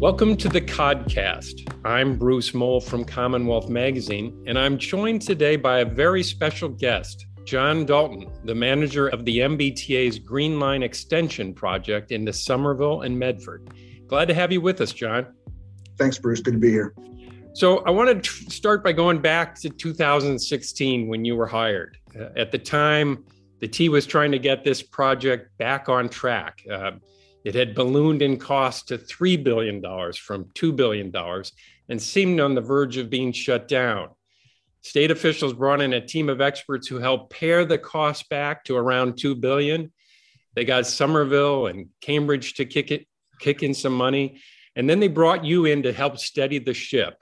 Welcome to the Codcast. I'm Bruce Mohl from Commonwealth Magazine, and I'm joined today by a very special guest, John Dalton, the manager of the MBTA's Green Line Extension project into Somerville and Medford. Glad to have you with us, John. Thanks, Bruce. Good to be here. So, I want to start by going back to 2016 when you were hired. Uh, at the time, the T was trying to get this project back on track. Uh, it had ballooned in cost to $3 billion from $2 billion and seemed on the verge of being shut down. State officials brought in a team of experts who helped pare the cost back to around 2 billion. They got Somerville and Cambridge to kick, it, kick in some money. And then they brought you in to help steady the ship.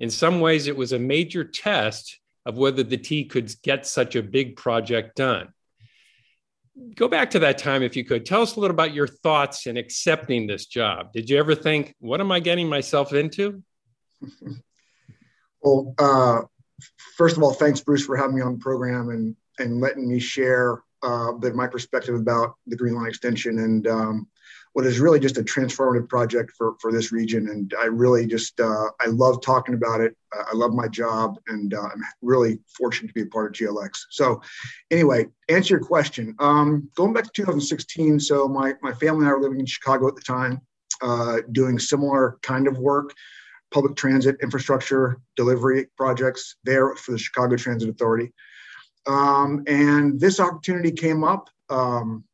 In some ways, it was a major test of whether the T could get such a big project done go back to that time if you could. Tell us a little about your thoughts in accepting this job. Did you ever think what am i getting myself into? Well uh, first of all thanks bruce for having me on the program and and letting me share uh, my perspective about the green line extension and um, what is really just a transformative project for, for this region. And I really just, uh, I love talking about it. Uh, I love my job and uh, I'm really fortunate to be a part of GLX. So anyway, answer your question. Um, going back to 2016, so my, my family and I were living in Chicago at the time, uh, doing similar kind of work, public transit infrastructure delivery projects there for the Chicago Transit Authority. Um, and this opportunity came up. Um,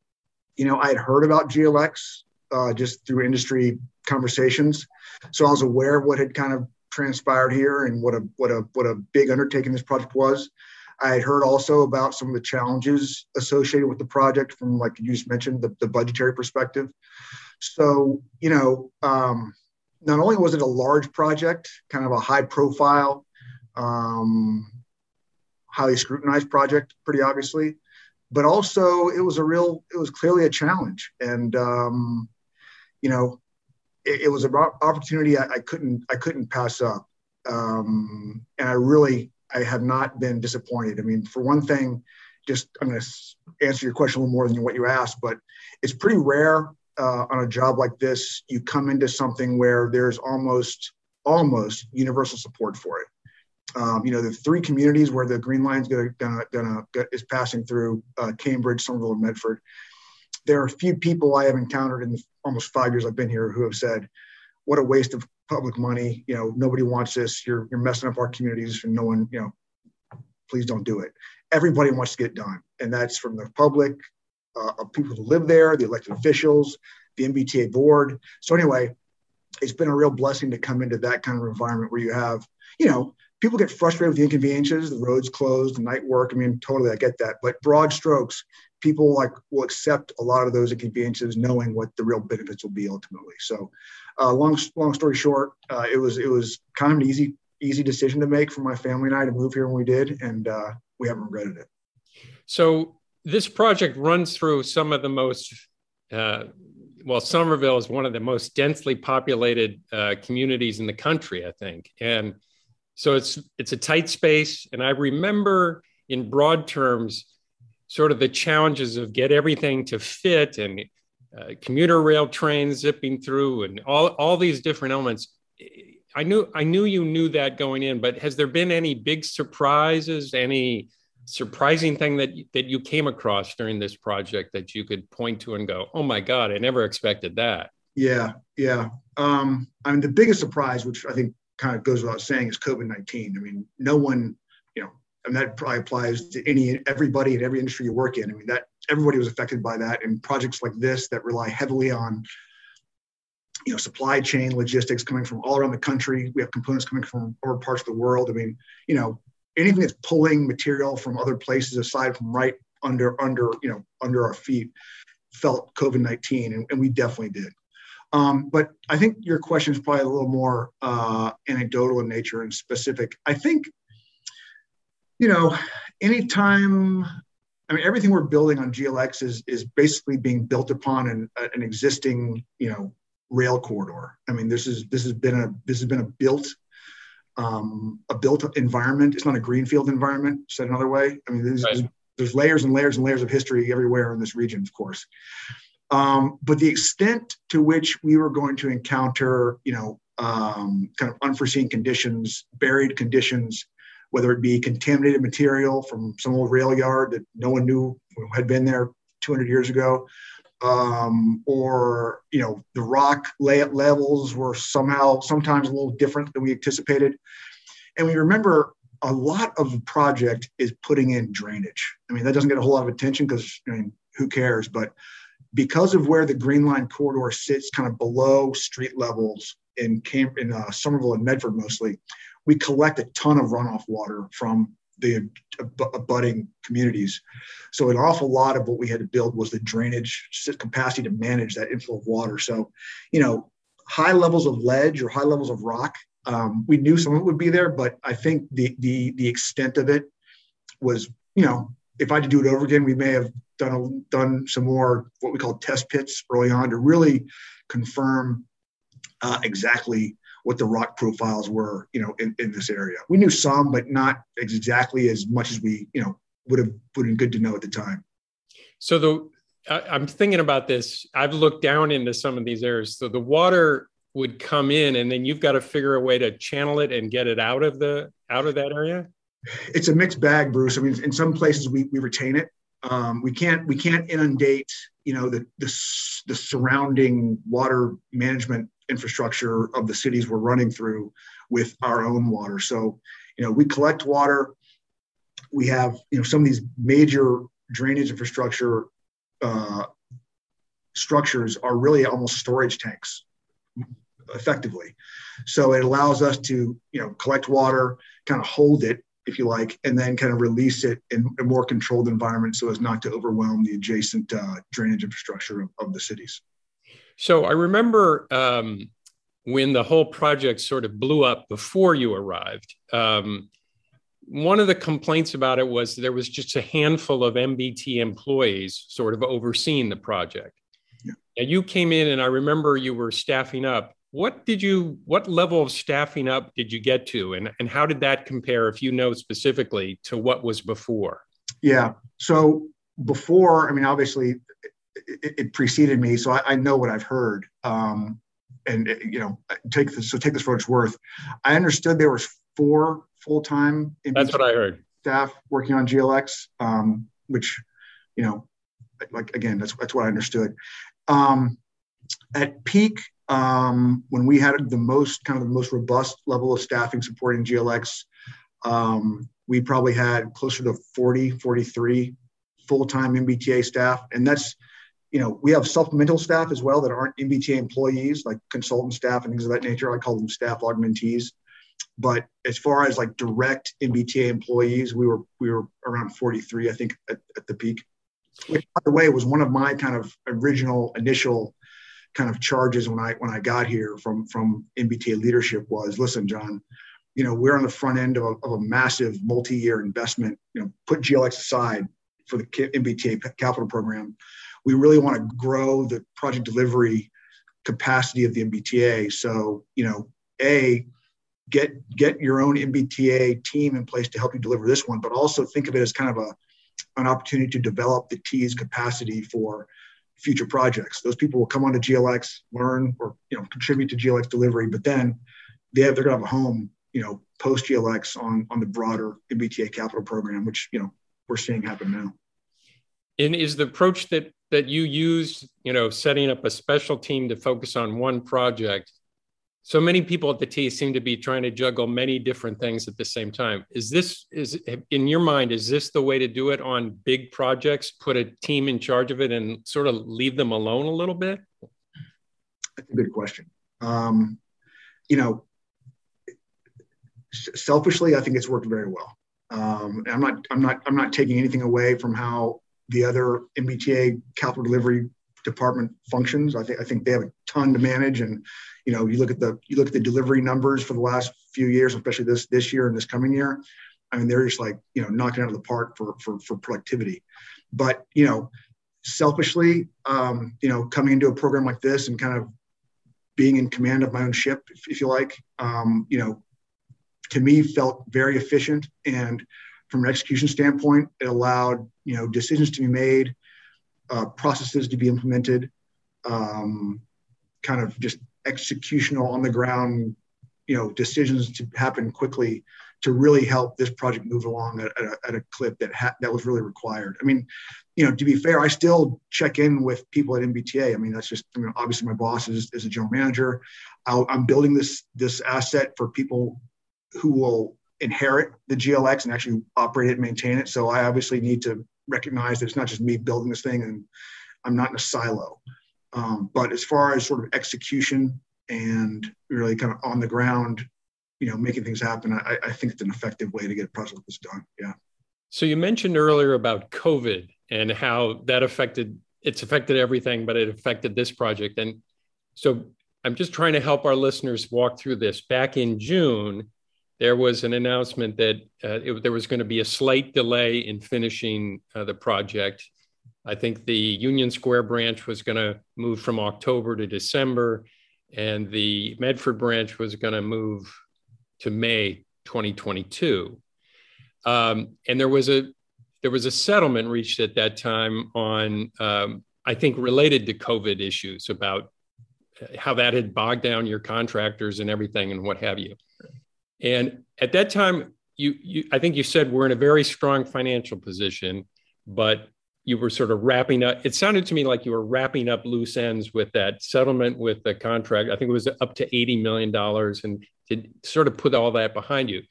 you know, I had heard about GLX uh, just through industry conversations. So I was aware of what had kind of transpired here and what a what a what a big undertaking this project was. I had heard also about some of the challenges associated with the project from, like you just mentioned, the, the budgetary perspective. So, you know, um, not only was it a large project, kind of a high profile, um, highly scrutinized project, pretty obviously, but also it was a real, it was clearly a challenge. And, um, you know, it, it was an opportunity I, I, couldn't I couldn't pass up, um, and I really I have not been disappointed. I mean, for one thing, just I'm going to answer your question a little more than what you asked, but it's pretty rare uh, on a job like this. You come into something where there's almost almost universal support for it. Um, you know, the three communities where the Green gonna is passing through uh, Cambridge, Somerville, and Medford there are a few people I have encountered in almost five years I've been here who have said, "What a waste of public money! You know, nobody wants this. You're you're messing up our communities, and no one, you know, please don't do it." Everybody wants to get done, and that's from the public, uh, people who live there, the elected officials, the MBTA board. So anyway, it's been a real blessing to come into that kind of environment where you have, you know, people get frustrated with the inconveniences, the roads closed, the night work. I mean, totally, I get that. But broad strokes, people like will accept a lot of those inconveniences, knowing what the real benefits will be ultimately. So, uh, long long story short, uh, it was it was kind of an easy easy decision to make for my family and I to move here when we did, and uh, we haven't regretted it. So this project runs through some of the most uh, well, Somerville is one of the most densely populated uh, communities in the country, I think, and so it's it's a tight space. And I remember in broad terms sort of the challenges of get everything to fit and uh, commuter rail trains zipping through and all, all these different elements. I knew I knew you knew that going in, but has there been any big surprises, any surprising thing that that you came across during this project that you could point to and go, "Oh my God, I never expected that." Yeah, yeah. Um, I mean, the biggest surprise, which I think kind of goes without saying, is COVID nineteen. I mean, no one and that probably applies to any everybody in every industry you work in. I mean, that everybody was affected by that, and projects like this that rely heavily on you know supply chain logistics coming from all around the country. We have components coming from other parts of the world. I mean, you know, anything that's pulling material from other places aside from right under under you know under our feet felt COVID nineteen, and, and, we definitely did. Um, but I think your question is probably a little more uh, anecdotal in nature and specific. I think you know, anytime, I mean, everything we're building on GLX is is basically being built upon an, an existing, you know, rail corridor. I mean, this is this has been a this has been a built um, a built environment. It's not a greenfield environment. Said another way, I mean, there's, right. there's, there's layers and layers and layers of history everywhere in this region, of course. Um, but the extent to which we were going to encounter, you know, um, kind of unforeseen conditions, buried conditions, whether it be contaminated material from some old rail yard that no one knew had been there 200 years ago, um, or you know the rock layout levels were somehow sometimes a little different than we anticipated, and we remember a lot of the project is putting in drainage. I mean that doesn't get a whole lot of attention because I mean who cares, but because of where the Green Line corridor sits, kind of below street levels in Cam- in uh, Somerville and Medford mostly, we collect a ton of runoff water from the abutting communities. So an awful lot of what we had to build was the drainage capacity to manage that inflow of water. So, you know, high levels of ledge or high levels of rock, um, we knew some of it would be there, but I think the the the extent of it was, you know, if I had to do it over again, we may have done a, done some more what we call test pits early on to really confirm uh, exactly what the rock profiles were, you know, in, in this area. We knew some, but not exactly as much as we, you know, would have would have been good to know at the time. So the I'm thinking about this. I've looked down into some of these areas. So the water would come in, and then you've got to figure a way to channel it and get it out of the out of that area. It's a mixed bag, Bruce. I mean, in some places we, we retain it. Um, we can't we can't inundate you know the, the the surrounding water management infrastructure of the cities we're running through with our own water. So, you know, we collect water. We have, you know, some of these major drainage infrastructure uh, structures are really almost storage tanks effectively. So it allows us to, you know, collect water, kind of hold it, if you like, and then kind of release it in a more controlled environment so as not to overwhelm the adjacent uh, drainage infrastructure of, of the cities. So I remember um, when the whole project sort of blew up before you arrived. Um, one of the complaints about it was there was just a handful of MBT employees sort of overseeing the project. Yeah. And you came in, and I remember you were staffing up. What did you? What level of staffing up did you get to, and and how did that compare, if you know specifically, to what was before? Yeah. So before, I mean, obviously, it, it preceded me, so I, I, know what I've heard. Um, and you know, take this. So take this for what it's worth. I understood there was four full time. That's what I heard. Staff working on GLX, um, which, you know, like again, that's that's what I understood. Um, at peak, um, when we had the most kind of the most robust level of staffing supporting GLX, um, we probably had closer to 40, 43 full-time MBTA staff, and that's you know, we have supplemental staff as well that aren't MBTA employees, like consultant staff and things of that nature. I call them staff augmentees. But as far as like direct MBTA employees, we were we were around 43, I think, at, at the peak. Which, by the way, was one of my kind of original initial kind of charges when I when I got here from from MBTA leadership was, listen, John, you know, we're on the front end of a, of a massive multi-year investment. You know, put GLX aside for the MBTA capital program we really want to grow the project delivery capacity of the MBTA. So, you know, A, get get your own MBTA team in place to help you deliver this one, but also think of it as kind of a an opportunity to develop the T's capacity for future projects. Those people will come onto GLX, learn or you know contribute to GLX delivery, but then they have they're gonna have a home, you know, post GLX on on the broader MBTA capital program, which you know we're seeing happen now. And is the approach that that you used, you know, setting up a special team to focus on one project. So many people at the T seem to be trying to juggle many different things at the same time. Is this is in your mind? Is this the way to do it on big projects? Put a team in charge of it and sort of leave them alone a little bit. That's a good question. Um, you know, selfishly, I think it's worked very well. Um, I'm not, I'm not, I'm not taking anything away from how the other MBTA capital delivery department functions. I think I think they have a ton to manage, and you know, you look at the you look at the delivery numbers for the last few years, especially this this year and this coming year. I mean, they're just like you know knocking out of the park for for for productivity. But you know, selfishly, um, you know, coming into a program like this and kind of being in command of my own ship, if, if you like, um, you know, to me felt very efficient and from an execution standpoint, it allowed you know decisions to be made, uh, processes to be implemented um, kind of just executional on the ground, you know, decisions to happen quickly to really help this project move along at, at, a, at a, clip that ha- that was really required. I mean, you know, to be fair, I still check in with people at MBTA. I mean, that's just I mean, obviously my boss is, is a general manager. i am building this this asset for people who will inherit the GLX and actually operate it and maintain it. So I obviously need to recognize that it's not just me building this thing and I'm not in a silo. Um, but as far as sort of execution and really kind of on the ground, you know, making things happen, I, I think it's an effective way to get a project like this done. Yeah. So you mentioned earlier about COVID and how that affected it's affected everything, but it affected this project. And so I'm just trying to help our listeners walk through this. Back in June, there was an announcement that uh, it, there was going to be a slight delay in finishing uh, the project. I think the Union Square branch was going to move from October to December, and the Medford branch was going to move to May 2022. Um, and there was a there was a settlement reached at that time on um, I think related to COVID issues about how that had bogged down your contractors and everything and what have you. And at that time, you, you I think you said we're in a very strong financial position, but you were sort of wrapping up. It sounded to me like you were wrapping up loose ends with that settlement with the contract. I think it was up to $80 million and to sort of put all that behind you.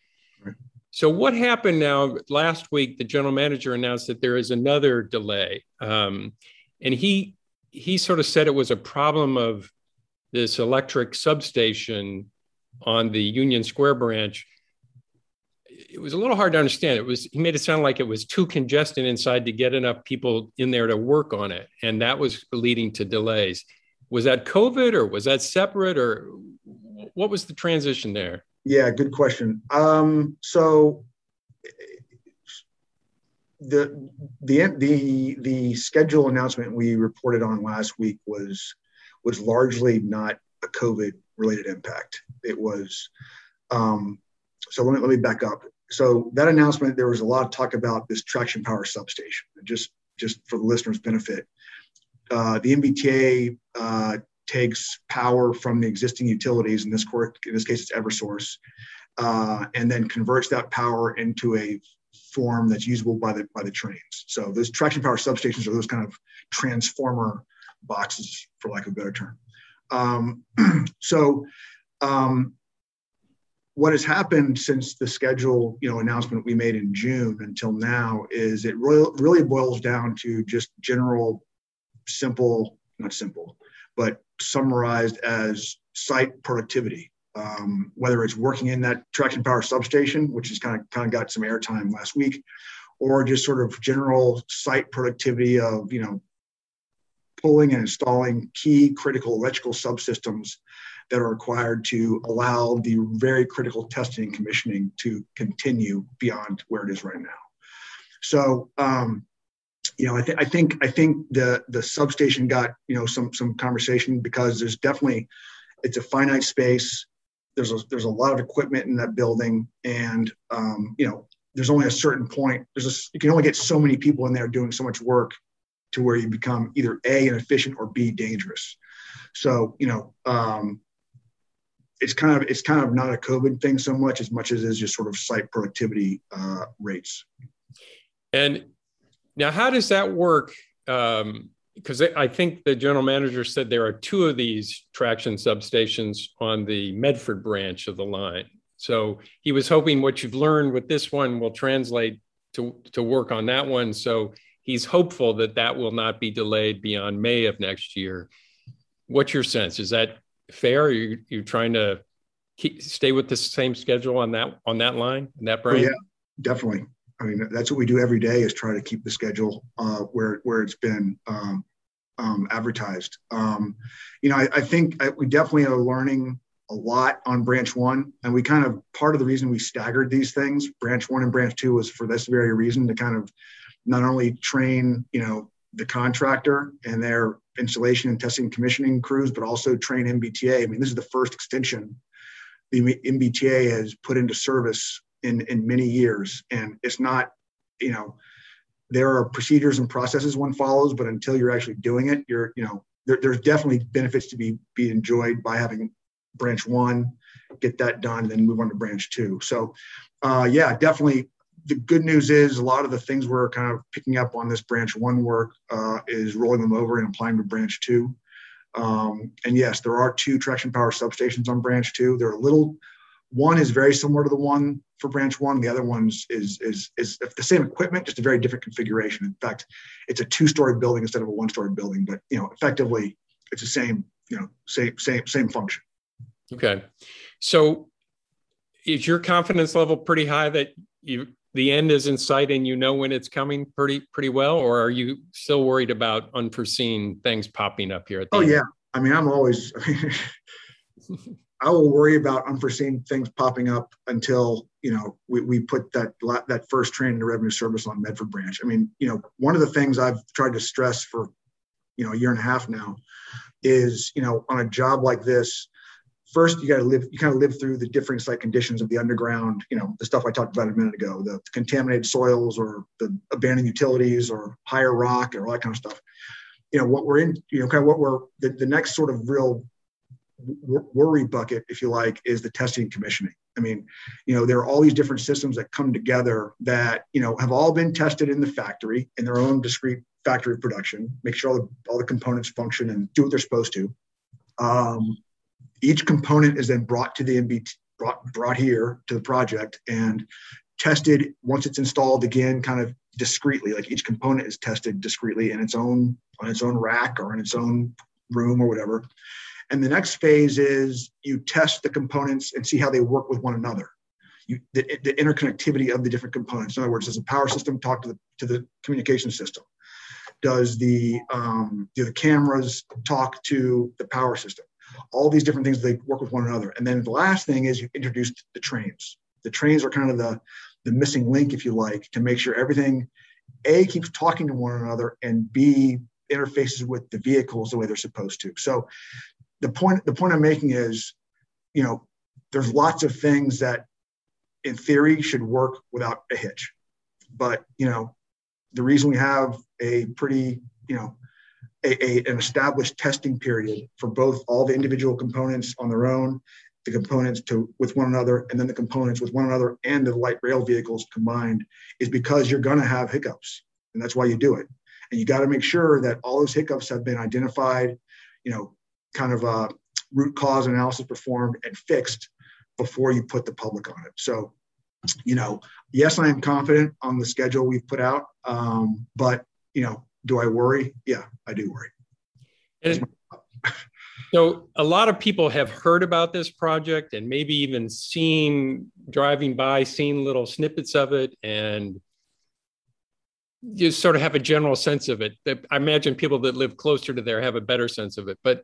Right. So, what happened now? Last week, the general manager announced that there is another delay. Um, and he, he sort of said it was a problem of this electric substation on the Union Square branch, it was a little hard to understand. It was he made it sound like it was too congested inside to get enough people in there to work on it, and that was leading to delays. Was that COVID or was that separate or what was the transition there? Yeah, good question. Um, so the the the the schedule announcement we reported on last week was was largely not a COVID related impact. It was, um, so let me, let me back up. So that announcement, there was a lot of talk about this traction power substation. Just, just for the listeners' benefit, uh, the MBTA uh, takes power from the existing utilities. In this, court, in this case, it's EverSource, uh, and then converts that power into a form that's usable by the by the trains. So those traction power substations are those kind of transformer boxes, for lack of a better term. Um, so um, what has happened since the schedule you know announcement we made in June until now is it really, really boils down to just general simple not simple but summarized as site productivity. Um, whether it's working in that traction power substation which has kind of kind of got some airtime last week or just sort of general site productivity of you know pulling and installing key critical electrical subsystems that are required to allow the very critical testing and commissioning to continue beyond where it is right now. So, um, you know, I, th- I think I think the the substation got you know some some conversation because there's definitely it's a finite space. There's a there's a lot of equipment in that building, and um, you know, there's only a certain point. There's a you can only get so many people in there doing so much work to where you become either A, inefficient or B, dangerous. So, you know, um, it's kind of it's kind of not a COVID thing so much as much as is just sort of site productivity uh, rates. And now, how does that work? Because um, I think the general manager said there are two of these traction substations on the Medford branch of the line. So he was hoping what you've learned with this one will translate to to work on that one. So he's hopeful that that will not be delayed beyond May of next year. What's your sense? Is that fair? Are you you trying to keep, stay with the same schedule on that on that line and that brand? Oh, yeah, definitely. I mean, that's what we do every day is try to keep the schedule uh, where where it's been um, um, advertised. Um, you know, I, I think I, we definitely are learning a lot on branch one, and we kind of part of the reason we staggered these things, branch one and branch two, was for this very reason to kind of not only train, you know, the contractor and their installation and testing commissioning crews, but also train MBTA. I mean, this is the first extension the MBTA has put into service in, in many years. And it's not, you know, there are procedures and processes one follows, but until you're actually doing it, you're, you know, there, there's definitely benefits to be be enjoyed by having branch one, get that done, then move on to branch two. So, uh, yeah, definitely. The good news is a lot of the things we're kind of picking up on this branch one work uh, is rolling them over and applying to branch two. Um, and yes, there are two traction power substations on branch two. They're a little, one is very similar to the one for branch one. The other one's is, is, is the same equipment, just a very different configuration. In fact, it's a two-story building instead of a one-story building, but you know, effectively it's the same, you know, same, same, same function. Okay. So is your confidence level pretty high that you the end is in sight and you know when it's coming pretty pretty well or are you still worried about unforeseen things popping up here at the oh end? yeah i mean i'm always I, mean, I will worry about unforeseen things popping up until you know we, we put that that first train into revenue service on medford branch i mean you know one of the things i've tried to stress for you know a year and a half now is you know on a job like this first you got to live you kind of live through the differing site conditions of the underground you know the stuff i talked about a minute ago the contaminated soils or the abandoned utilities or higher rock or all that kind of stuff. You know what we're in you know kind of what we're the, the next sort of real worry bucket if you like is the testing and commissioning. I mean you know there are all these different systems that come together that you know have all been tested in the factory in their own discrete factory production make sure all the, all the components function and do what they're supposed to. Um, each component is then brought to the MBT, brought, brought here to the project and tested once it's installed again, kind of discreetly. Like each component is tested discreetly in its own on its own rack or in its own room or whatever. And the next phase is you test the components and see how they work with one another. You, the, the interconnectivity of the different components. In other words, does the power system talk to the, to the communication system? Does the, um, do the cameras talk to the power system? All these different things they work with one another. And then the last thing is you introduced the trains. The trains are kind of the the missing link if you like to make sure everything a keeps talking to one another and b interfaces with the vehicles the way they're supposed to. So the point the point i'm making is you know there's lots of things that in theory should work without a hitch. But you know the reason we have a pretty you know a, a, an established testing period for both all the individual components on their own, the components to with one another, and then the components with one another and the light rail vehicles combined is because you're going to have hiccups, and that's why you do it. And you got to make sure that all those hiccups have been identified, you know, kind of a root cause analysis performed and fixed before you put the public on it. So, you know, yes, I am confident on the schedule we've put out, um, but you know, do I worry? Yeah, I do worry. And, so a lot of people have heard about this project and maybe even seen driving by, seen little snippets of it, and you sort of have a general sense of it. I imagine people that live closer to there have a better sense of it. But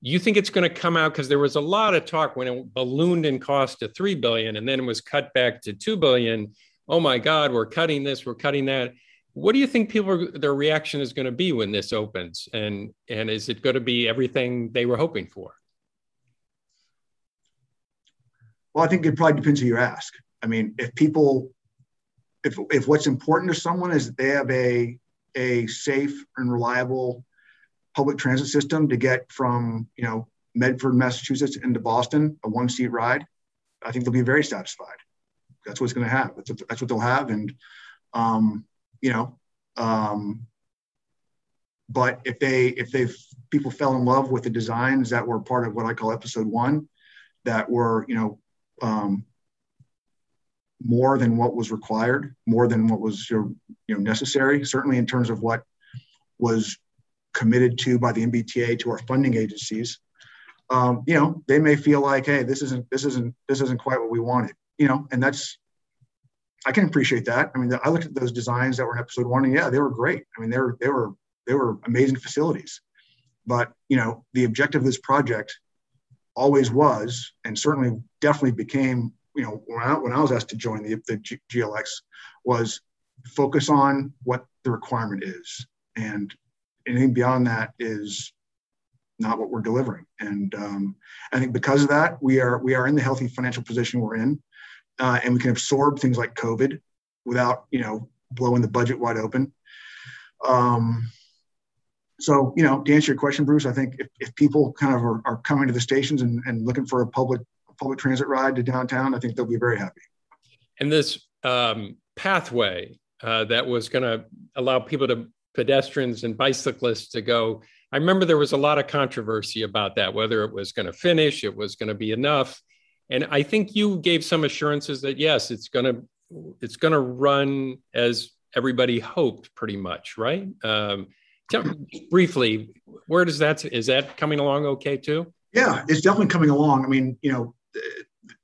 you think it's going to come out because there was a lot of talk when it ballooned in cost to three billion and then it was cut back to two billion. Oh my God, we're cutting this, we're cutting that what do you think people their reaction is going to be when this opens? And and is it going to be everything they were hoping for? Well i think it probably depends who you ask. I mean if people if if what's important to someone is that they have a a safe and reliable public transit system to get from you know medford massachusetts into boston a one seat ride i think they'll be very satisfied. That's what's going to have that's what, that's what they'll have. And um, you know. Um, but if they if they people fell in love with the designs that were part of what I call episode one, that were you know um, more than what was required, more than what was you know necessary, certainly in terms of what was committed to by the MBTA to our funding agencies. Um, you know, they may feel like, hey, this isn't this isn't this isn't quite what we wanted. You know, and that's I can appreciate that. I mean, I looked at those designs that were in episode one, and yeah, they were great. I mean, they were they were they were amazing facilities. But you know, the objective of this project always was, and certainly definitely became, you know, when I, when I was asked to join the, the G- GLX, was focus on what the requirement is, and anything beyond that is not what we're delivering. And um, I think because of that, we are we are in the healthy financial position we're in uh, and we can absorb things like COVID without, you know, blowing the budget wide open. Um, so you know to answer your question bruce i think if, if people kind of are, are coming to the stations and, and looking for a public public transit ride to downtown i think they'll be very happy and this um, pathway uh, that was going to allow people to pedestrians and bicyclists to go i remember there was a lot of controversy about that whether it was going to finish it was going to be enough and i think you gave some assurances that yes it's going to it's going to run as everybody hoped pretty much right um, Tell me briefly, where does that is that coming along okay too? Yeah, it's definitely coming along. I mean, you know,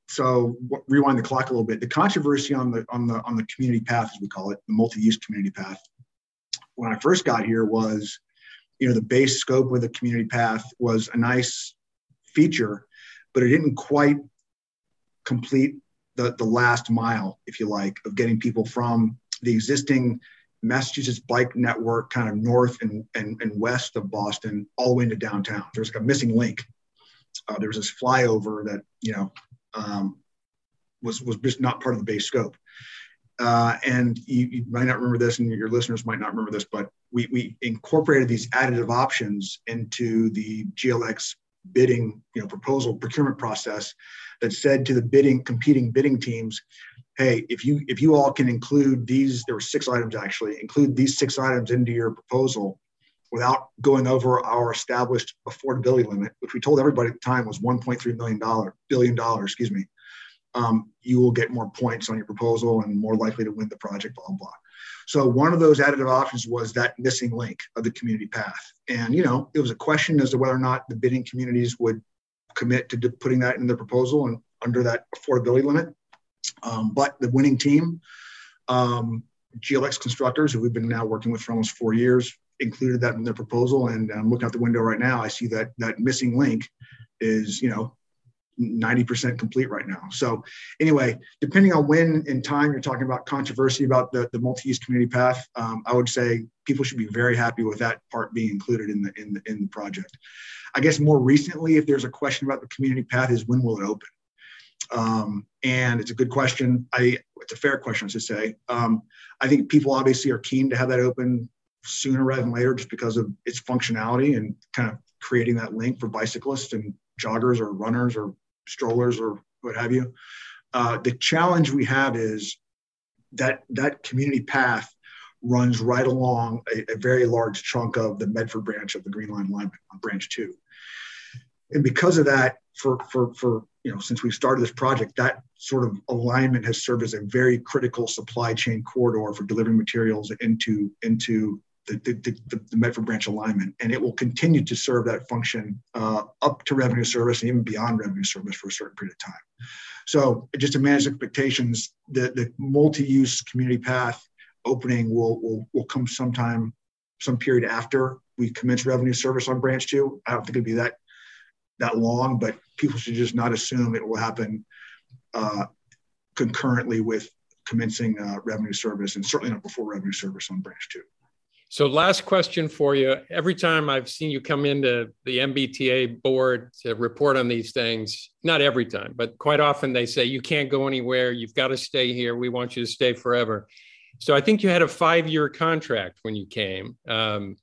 so rewind the clock a little bit. The controversy on the on the on the community path, as we call it, the multi-use community path, when I first got here was, you know, the base scope of the community path was a nice feature, but it didn't quite complete the the last mile, if you like, of getting people from the existing Massachusetts bike network, kind of north and, and, and west of Boston, all the way into downtown. There's like a missing link. Uh, there was this flyover that you know um, was was just not part of the base scope. Uh, and you, you, might not remember this, and your listeners might not remember this, but we, we incorporated these additive options into the GLX bidding, you know, proposal procurement process that said to the bidding competing bidding teams, hey, if you if you all can include these, there were six items actually, include these six items into your proposal without going over our established affordability limit, which we told everybody at the time was 1.3 million dollar billion dollars, excuse me. Um, you will get more points on your proposal and more likely to win the project, blah, blah. So one of those additive options was that missing link of the community path. And, you know, it was a question as to whether or not the bidding communities would commit to putting that in their proposal and under that affordability limit. Um, but the winning team, um, GLX constructors, who we've been now working with for almost four years, included that in their proposal. And I'm looking out the window right now. I see that that missing link is, you know, 90% complete right now. So anyway, depending on when in time you're talking about controversy about the, the multi-use community path, um, I would say people should be very happy with that part being included in the, in the, in the project. I guess more recently, if there's a question about the community path is when will it open? Um, and it's a good question. I it's a fair question, I should say. Um, I think people obviously are keen to have that open sooner rather than later, just because of its functionality and kind of creating that link for bicyclists and joggers or runners or strollers or what have you. Uh, the challenge we have is that that community path runs right along a, a, very large chunk of the Medford branch of the Green Line alignment on branch two. And because of that, for, for, for you know, since we started this project, that sort of alignment has served as a very critical supply chain corridor for delivering materials into, into the, the, the, the Medford branch alignment. And it will continue to serve that function uh, up to revenue service and even beyond revenue service for a certain period of time. So just to manage expectations, the, the multi-use community path opening will, will, will come sometime, some period after we commence revenue service on branch two. I don't think it'll be that that long, but people should just not assume it will happen uh, concurrently with commencing uh, revenue service and certainly not before revenue service on branch two. So, last question for you. Every time I've seen you come into the MBTA board to report on these things, not every time, but quite often they say, you can't go anywhere. You've got to stay here. We want you to stay forever. So, I think you had a five year contract when you came. Um,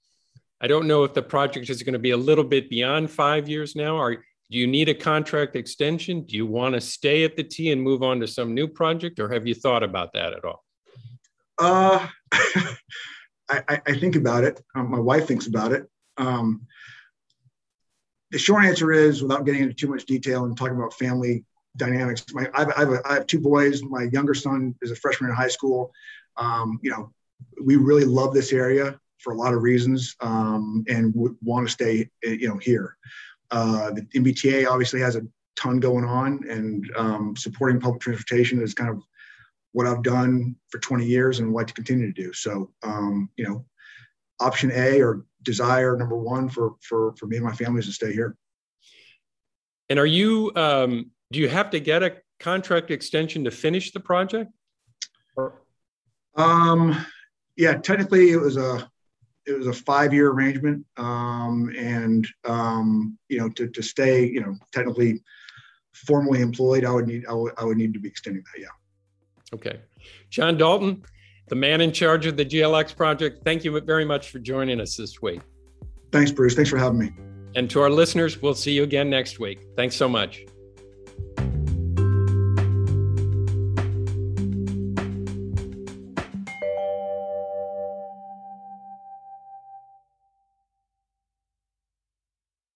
I don't know if the project is going to be a little bit beyond five years now. Are do you need a contract extension? Do you want to stay at the T and move on to some new project, or have you thought about that at all? Uh, I, I, think about it. Um, my wife thinks about it. Um, the short answer is, without getting into too much detail and talking about family dynamics, my, I, have, I, have a, I have two boys. My younger son is a freshman in high school. Um, you know, we really love this area for a lot of reasons um, and want to stay, you know, here. Uh, the MBTA obviously has a ton going on, and um, supporting public transportation is kind of what I've done for 20 years and would like to continue to do. So, um, you know, option A or desire number one for for for me and my family is to stay here. And are you? Um, do you have to get a contract extension to finish the project? Or? Um, yeah, technically it was a it was a five year arrangement, um, and um, you know to to stay you know technically formally employed, I would need I would, I would need to be extending that. Yeah. Okay. John Dalton, the man in charge of the GLX project, thank you very much for joining us this week. Thanks, Bruce. Thanks for having me. And to our listeners, we'll see you again next week. Thanks so much.